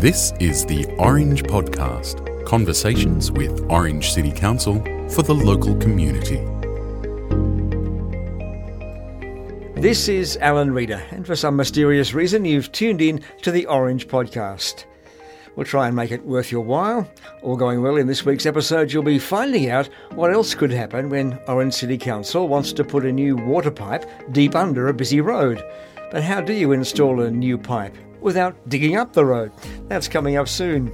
This is the Orange Podcast conversations with Orange City Council for the local community. This is Alan Reader, and for some mysterious reason, you've tuned in to the Orange Podcast. We'll try and make it worth your while. All going well in this week's episode, you'll be finding out what else could happen when Orange City Council wants to put a new water pipe deep under a busy road. But how do you install a new pipe? Without digging up the road. That's coming up soon.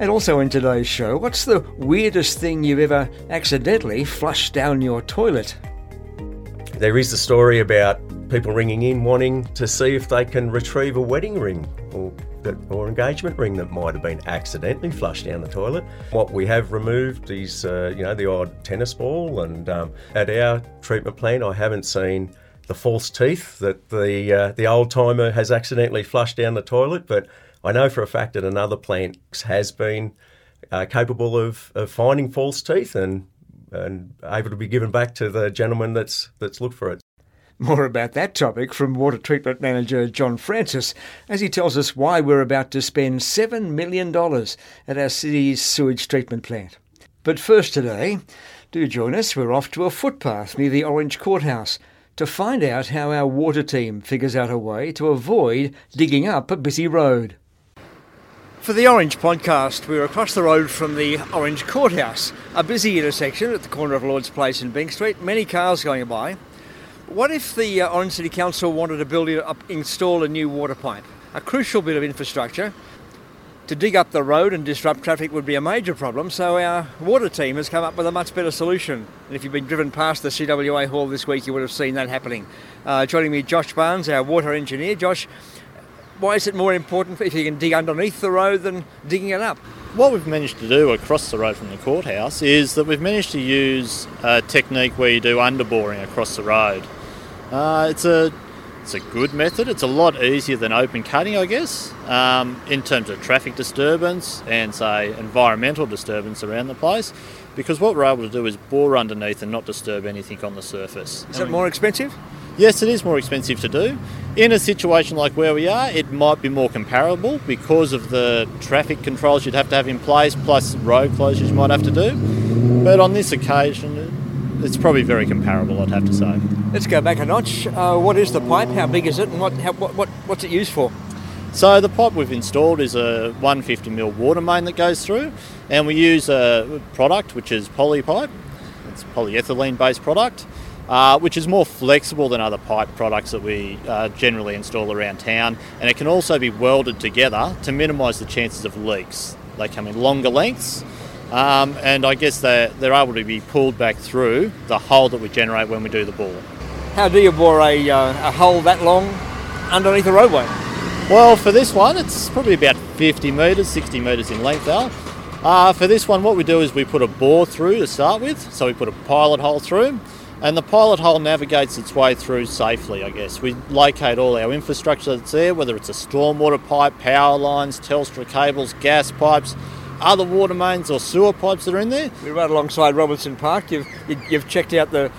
And also in today's show, what's the weirdest thing you've ever accidentally flushed down your toilet? There is a story about people ringing in wanting to see if they can retrieve a wedding ring or, or engagement ring that might have been accidentally flushed down the toilet. What we have removed is, uh, you know, the odd tennis ball, and um, at our treatment plant, I haven't seen the false teeth that the uh, the old timer has accidentally flushed down the toilet. But I know for a fact that another plant has been uh, capable of, of finding false teeth and and able to be given back to the gentleman that's that's looked for it. More about that topic from Water Treatment Manager John Francis as he tells us why we're about to spend $7 million at our city's sewage treatment plant. But first today, do join us. We're off to a footpath near the Orange Courthouse to find out how our water team figures out a way to avoid digging up a busy road. For the Orange podcast, we're across the road from the Orange Courthouse, a busy intersection at the corner of Lord's Place and Bank Street, many cars going by. What if the uh, Orange City Council wanted to build up, install a new water pipe? A crucial bit of infrastructure to dig up the road and disrupt traffic would be a major problem, so our water team has come up with a much better solution. And if you've been driven past the CWA Hall this week, you would have seen that happening. Uh, joining me, Josh Barnes, our water engineer. Josh, why is it more important if you can dig underneath the road than digging it up? What we've managed to do across the road from the courthouse is that we've managed to use a technique where you do underboring across the road. Uh, it's a it's a good method. It's a lot easier than open cutting, I guess, um, in terms of traffic disturbance and, say, environmental disturbance around the place. Because what we're able to do is bore underneath and not disturb anything on the surface. Is it more expensive? Yes, it is more expensive to do. In a situation like where we are, it might be more comparable because of the traffic controls you'd have to have in place, plus road closures you might have to do. But on this occasion, it's probably very comparable, I'd have to say. Let's go back a notch. Uh, what is the pipe? How big is it, and what, how, what, what what's it used for? So the pipe we've installed is a 150mm water main that goes through, and we use a product which is polypipe. It's a polyethylene-based product. Uh, which is more flexible than other pipe products that we uh, generally install around town, and it can also be welded together to minimise the chances of leaks. They come in longer lengths, um, and I guess they're, they're able to be pulled back through the hole that we generate when we do the bore. How do you bore a, uh, a hole that long underneath a roadway? Well, for this one, it's probably about 50 metres, 60 metres in length, Al. Uh, for this one, what we do is we put a bore through to start with, so we put a pilot hole through, and the pilot hole navigates its way through safely, I guess. We locate all our infrastructure that's there, whether it's a stormwater pipe, power lines, Telstra cables, gas pipes, other water mains or sewer pipes that are in there. We're right alongside Robertson Park. You've you've checked out the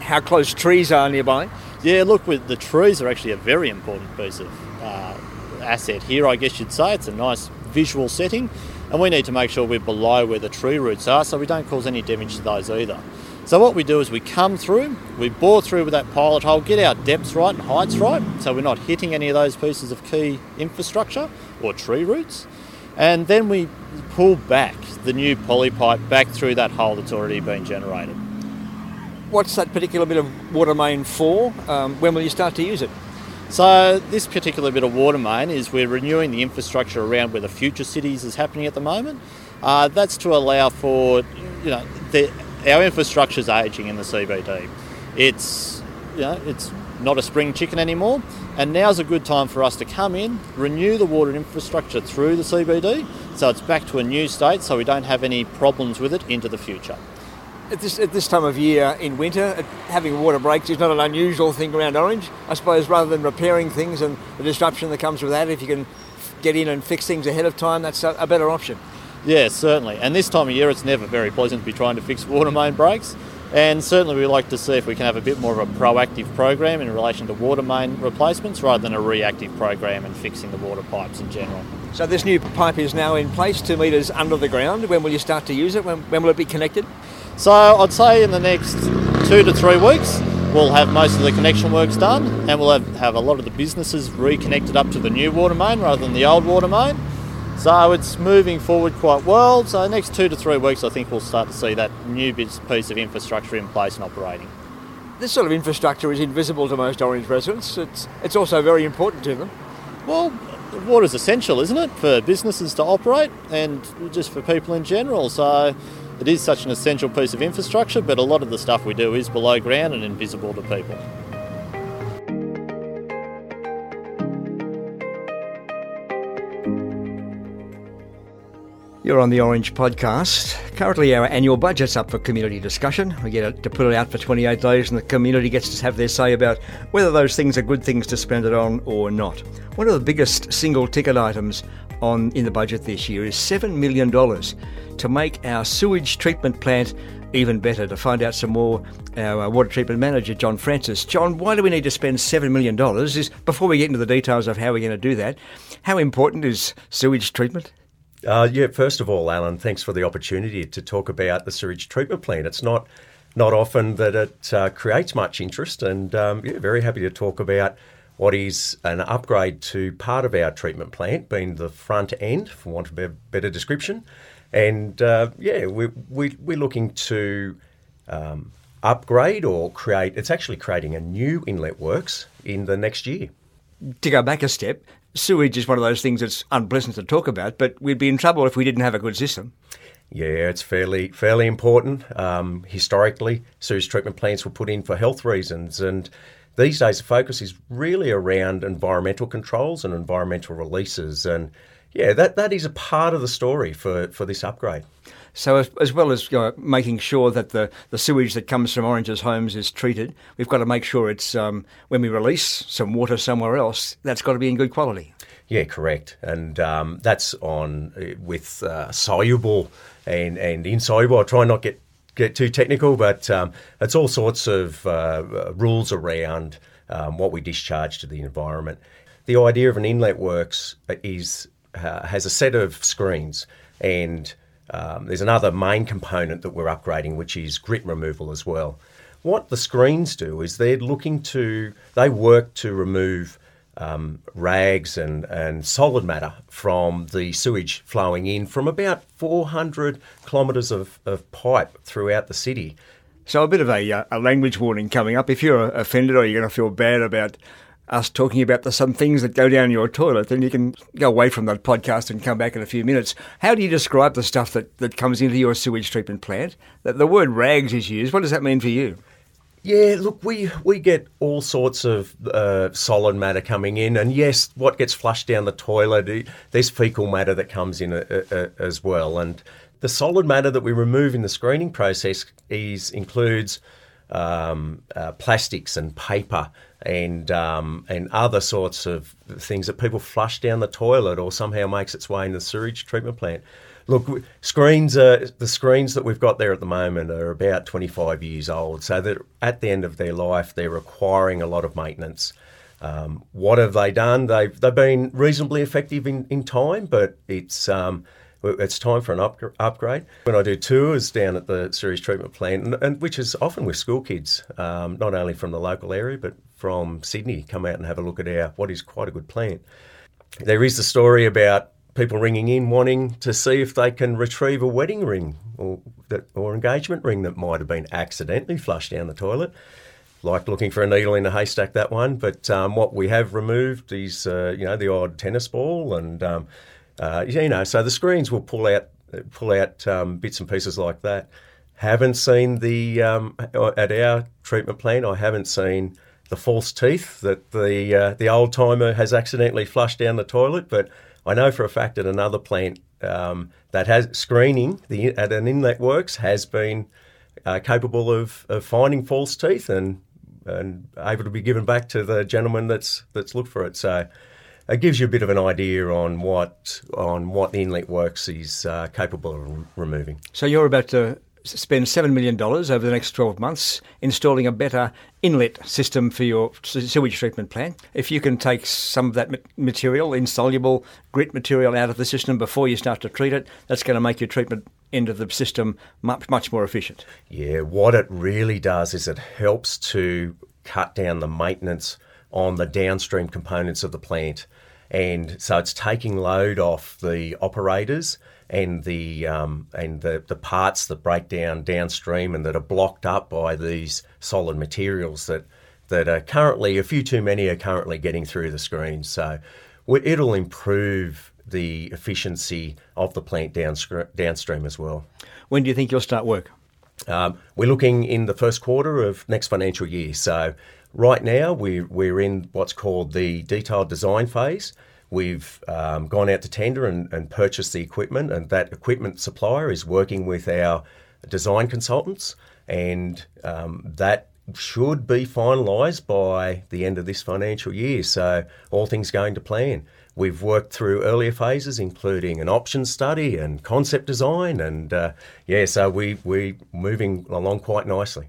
how close trees are nearby. Yeah, look, with the trees are actually a very important piece of uh, asset here. I guess you'd say it's a nice visual setting, and we need to make sure we're below where the tree roots are, so we don't cause any damage to those either. So what we do is we come through, we bore through with that pilot hole, get our depths right and heights right, so we're not hitting any of those pieces of key infrastructure or tree roots. And then we pull back the new poly pipe back through that hole that's already been generated. What's that particular bit of water main for? Um, when will you start to use it? So this particular bit of water main is we're renewing the infrastructure around where the future cities is happening at the moment. Uh, that's to allow for, you know, the, our infrastructure is ageing in the CBD. It's, you know, it's not a spring chicken anymore. And now's a good time for us to come in, renew the water infrastructure through the CBD so it's back to a new state so we don't have any problems with it into the future. At this, at this time of year in winter, uh, having water breaks is not an unusual thing around Orange. I suppose rather than repairing things and the disruption that comes with that, if you can get in and fix things ahead of time, that's a, a better option. Yeah, certainly. And this time of year, it's never very pleasant to be trying to fix water main breaks. And certainly, we like to see if we can have a bit more of a proactive program in relation to water main replacements rather than a reactive program and fixing the water pipes in general. So this new pipe is now in place, two metres under the ground. When will you start to use it? When, when will it be connected? So I'd say in the next two to three weeks, we'll have most of the connection works done and we'll have, have a lot of the businesses reconnected up to the new water main rather than the old water main. So it's moving forward quite well. So next two to three weeks, I think we'll start to see that new piece of infrastructure in place and operating. This sort of infrastructure is invisible to most Orange residents. It's, it's also very important to them. Well, water is essential, isn't it, for businesses to operate and just for people in general. So it is such an essential piece of infrastructure, but a lot of the stuff we do is below ground and invisible to people. You're on the Orange Podcast. Currently, our annual budget's up for community discussion. We get to put it out for 28 days, and the community gets to have their say about whether those things are good things to spend it on or not. One of the biggest single ticket items on in the budget this year is $7 million to make our sewage treatment plant even better. To find out some more, our uh, water treatment manager, John Francis. John, why do we need to spend $7 million? Is, before we get into the details of how we're going to do that, how important is sewage treatment? Uh, yeah, first of all, Alan, thanks for the opportunity to talk about the sewage treatment plant. It's not not often that it uh, creates much interest, and um, yeah, very happy to talk about what is an upgrade to part of our treatment plant, being the front end, for want of a better description. And uh, yeah, we, we, we're looking to um, upgrade or create, it's actually creating a new inlet works in the next year. To go back a step, sewage is one of those things that's unpleasant to talk about, but we'd be in trouble if we didn't have a good system. Yeah, it's fairly fairly important. Um, historically, sewage treatment plants were put in for health reasons, and these days the focus is really around environmental controls and environmental releases. And yeah, that, that is a part of the story for, for this upgrade. So, as, as well as you know, making sure that the, the sewage that comes from Orange's homes is treated, we've got to make sure it's um, when we release some water somewhere else, that's got to be in good quality. Yeah, correct, and um, that's on uh, with uh, soluble and and insoluble. I try not get get too technical, but um, it's all sorts of uh, rules around um, what we discharge to the environment. The idea of an inlet works is uh, has a set of screens and um, there's another main component that we're upgrading, which is grit removal as well. What the screens do is they're looking to, they work to remove um, rags and, and solid matter from the sewage flowing in from about 400 kilometres of, of pipe throughout the city. So, a bit of a, uh, a language warning coming up. If you're offended or you're going to feel bad about us talking about the, some things that go down your toilet, then you can go away from that podcast and come back in a few minutes. How do you describe the stuff that, that comes into your sewage treatment plant? The, the word rags is used. What does that mean for you? Yeah, look, we, we get all sorts of uh, solid matter coming in, and yes, what gets flushed down the toilet, there's fecal matter that comes in a, a, a, as well. And the solid matter that we remove in the screening process is includes um, uh, plastics and paper and um, and other sorts of things that people flush down the toilet or somehow makes its way in the sewage treatment plant. Look, screens are, the screens that we've got there at the moment are about 25 years old, so that at the end of their life they're requiring a lot of maintenance. Um, what have they done? They've they've been reasonably effective in, in time, but it's um, it's time for an up, upgrade. When I do tours down at the sewage treatment plant, and, and which is often with school kids, um, not only from the local area but from Sydney, come out and have a look at our what is quite a good plant. There is the story about people ringing in wanting to see if they can retrieve a wedding ring or that, or engagement ring that might have been accidentally flushed down the toilet. Like looking for a needle in a haystack, that one. But um, what we have removed is, uh, you know, the odd tennis ball and um, uh, you know, so the screens will pull out pull out um, bits and pieces like that. Haven't seen the um, at our treatment plant. I haven't seen the false teeth that the uh, the old timer has accidentally flushed down the toilet, but I know for a fact that another plant um, that has screening the at an inlet works has been uh, capable of, of finding false teeth and and able to be given back to the gentleman that's that's looked for it. So it gives you a bit of an idea on what on what the inlet works is uh, capable of removing. So you're about to spend $7 million over the next 12 months installing a better inlet system for your sewage treatment plant. If you can take some of that material, insoluble grit material, out of the system before you start to treat it, that's going to make your treatment end of the system much, much more efficient. Yeah, what it really does is it helps to cut down the maintenance on the downstream components of the plant. And so it's taking load off the operators and the um, and the, the parts that break down downstream and that are blocked up by these solid materials that that are currently a few too many are currently getting through the screens. So it'll improve the efficiency of the plant downstream as well. When do you think you'll start work? Um, we're looking in the first quarter of next financial year. So right now we're, we're in what's called the detailed design phase. We've um, gone out to tender and, and purchased the equipment, and that equipment supplier is working with our design consultants, and um, that should be finalised by the end of this financial year. So, all things going to plan. We've worked through earlier phases, including an option study and concept design, and uh, yeah, so we we're moving along quite nicely.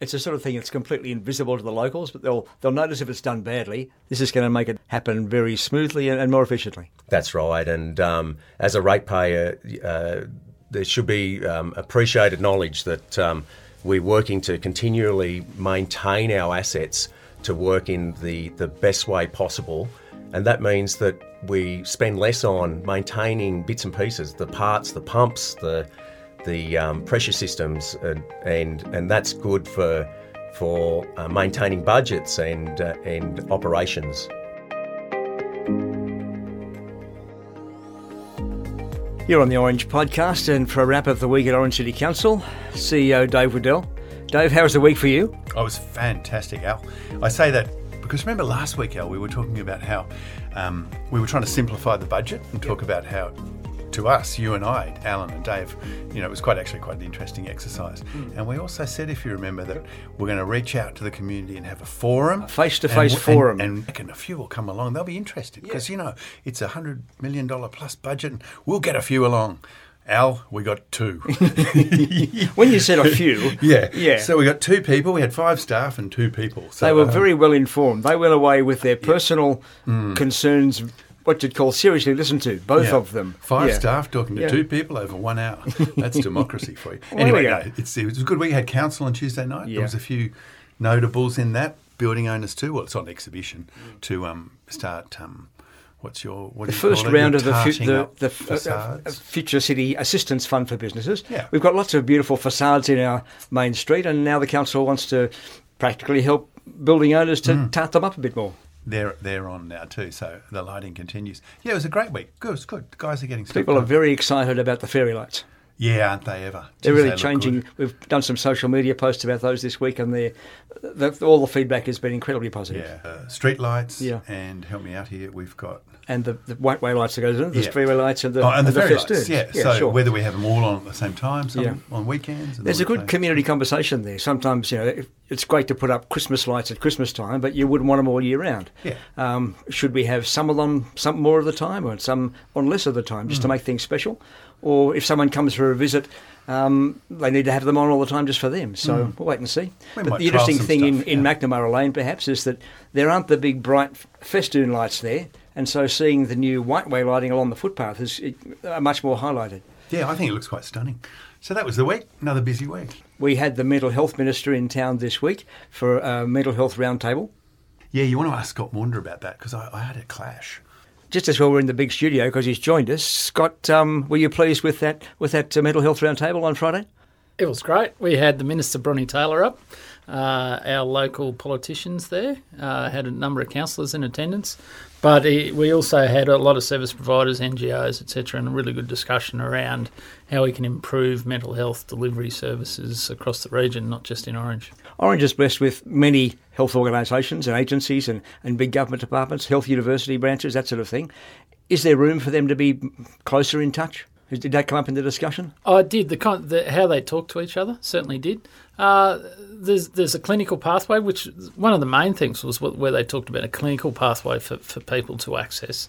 It's the sort of thing that's completely invisible to the locals, but they'll they'll notice if it's done badly. This is going to make it happen very smoothly and, and more efficiently. That's right. And um, as a ratepayer, uh, there should be um, appreciated knowledge that um, we're working to continually maintain our assets to work in the, the best way possible. And that means that we spend less on maintaining bits and pieces, the parts, the pumps, the the um, pressure systems, and, and and that's good for for uh, maintaining budgets and uh, and operations. You're on the Orange Podcast, and for a wrap of the week at Orange City Council, CEO Dave Waddell. Dave, how was the week for you? Oh, it was fantastic, Al. I say that because remember last week, Al, we were talking about how um, we were trying to simplify the budget and talk about how to us, you and I, Alan and Dave, you know, it was quite actually quite an interesting exercise. Mm. And we also said, if you remember, that we're going to reach out to the community and have a forum, face to face forum, and, and, and, a few will come along. They'll be interested because yeah. you know it's a hundred million dollar plus budget, and we'll get a few along. Al, we got two. when you said a few, yeah, yeah. So we got two people. We had five staff and two people. So, they were um, very well informed. They went away with their personal yeah. mm. concerns what you'd call seriously listened to, both yeah. of them. Five yeah. staff talking to yeah. two people over one hour. That's democracy for you. anyway, no, it's, it was a good week. We had council on Tuesday night. There was a few notables in that. Building owners too. Well, it's on exhibition to um, start. Um, what's your what the first round of the, fu- the, the uh, uh, future city assistance fund for businesses? Yeah. we've got lots of beautiful facades in our main street, and now the council wants to practically help building owners to mm. tart them up a bit more they're they're on now too. So the lighting continues. Yeah, it was a great week. Good, it's good. The guys are getting people are very excited about the fairy lights. Yeah, aren't they ever? They're really they changing. We've done some social media posts about those this week, and the, all the feedback has been incredibly positive. Yeah, uh, street lights. Yeah. and help me out here. We've got and the, the white way lights that goes in, the yeah. freeway lights and the, oh, and, and the, the lights. Yeah, yeah so sure. whether we have them all on at the same time, some yeah. on weekends. There's a good community conversation there. Sometimes you know it's great to put up Christmas lights at Christmas time, but you wouldn't want them all year round. Yeah. Um, should we have some of them some more of the time, or some on less of the time, just mm. to make things special? Or if someone comes for a visit, um, they need to have them on all the time just for them. So mm. we'll wait and see. We but the interesting thing stuff, in, in McNamara Lane, perhaps, is that there aren't the big bright festoon lights there. And so seeing the new white way lighting along the footpath is uh, much more highlighted. Yeah, I think it looks quite stunning. So that was the week, another busy week. We had the mental health minister in town this week for a mental health roundtable. Yeah, you want to ask Scott Maunder about that because I, I, had a clash. Just as well we're in the big studio because he's joined us. Scott, um, were you pleased with that with that uh, mental health roundtable on Friday? It was great. We had the Minister Bronnie Taylor up, uh, our local politicians there, uh, had a number of councillors in attendance. But we also had a lot of service providers, NGOs, etc., and a really good discussion around how we can improve mental health delivery services across the region, not just in Orange. Orange is blessed with many health organisations and agencies and, and big government departments, health university branches, that sort of thing. Is there room for them to be closer in touch? Did that come up in the discussion? I did. The, the how they talk to each other certainly did. Uh, there's there's a clinical pathway, which one of the main things was where they talked about a clinical pathway for, for people to access.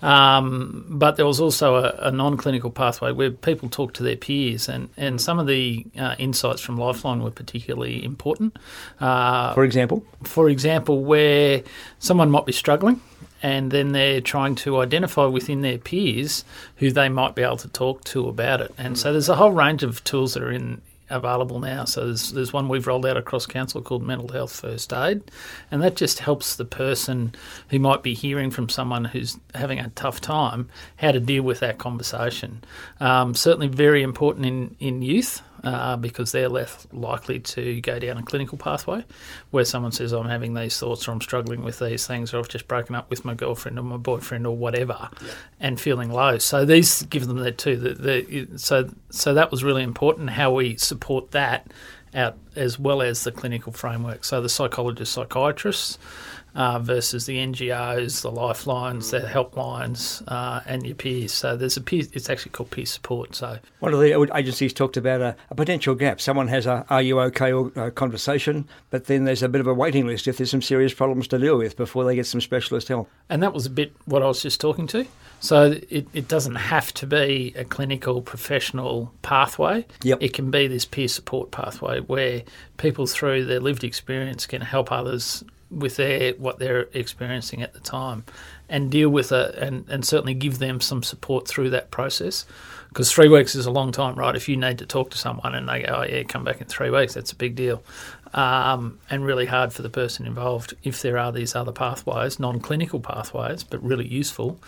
Um, but there was also a, a non clinical pathway where people talk to their peers, and, and some of the uh, insights from Lifeline were particularly important. Uh, for example? For example, where someone might be struggling and then they're trying to identify within their peers who they might be able to talk to about it. And so there's a whole range of tools that are in available now. So there's, there's one we've rolled out across council called Mental Health First Aid, and that just helps the person who might be hearing from someone who's having a tough time how to deal with that conversation. Um, certainly very important in, in youth uh, because they're less likely to go down a clinical pathway where someone says, I'm having these thoughts or I'm struggling with these things or I've just broken up with my girlfriend or my boyfriend or whatever yeah. and feeling low. So these give them that too. The, the, so, so that was really important how we support that out as well as the clinical framework. So the psychologists, psychiatrists, uh, versus the NGOs, the lifelines, the helplines, uh, and your peers. So there's a peer, it's actually called peer support. So one of the agencies talked about a, a potential gap. Someone has a "Are you okay?" Uh, conversation, but then there's a bit of a waiting list if there's some serious problems to deal with before they get some specialist help. And that was a bit what I was just talking to. So it, it doesn't have to be a clinical professional pathway. Yep. It can be this peer support pathway where people through their lived experience can help others with their what they're experiencing at the time and deal with it and, and certainly give them some support through that process. Because three weeks is a long time right? If you need to talk to someone and they go oh yeah come back in three weeks that's a big deal. Um, and really hard for the person involved if there are these other pathways non-clinical pathways but really useful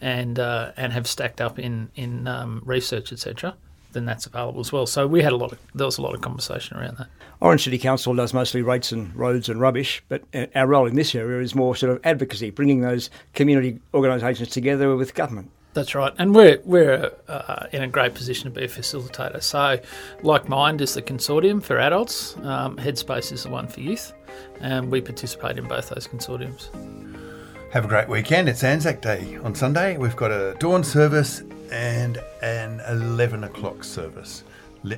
and uh, and have stacked up in in um, research etc then that's available as well. So we had a lot of there was a lot of conversation around that. Orange City Council does mostly rates and roads and rubbish, but uh, our role in this area is more sort of advocacy, bringing those community organisations together with government. That's right, and we're we're uh, in a great position to be a facilitator. So, like Mind is the consortium for adults, um, Headspace is the one for youth, and we participate in both those consortiums. Have a great weekend. It's Anzac Day on Sunday. We've got a dawn service and an 11 o'clock service.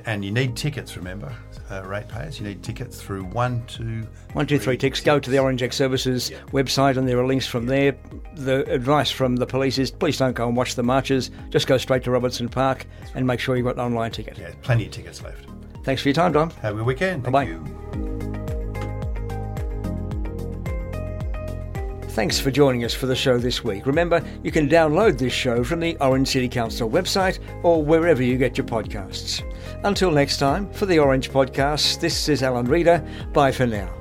And you need tickets, remember, uh, ratepayers. You need tickets through one, two, one, two, three ticks. Go to the Orange Ex-Services website, and there are links from there. The advice from the police is: please don't go and watch the marches. Just go straight to Robertson Park and make sure you've got an online ticket. Yeah, plenty of tickets left. Thanks for your time, Don. Have a good weekend. Bye bye. Thanks for joining us for the show this week. Remember, you can download this show from the Orange City Council website or wherever you get your podcasts. Until next time, for the Orange Podcast, this is Alan Reader. Bye for now.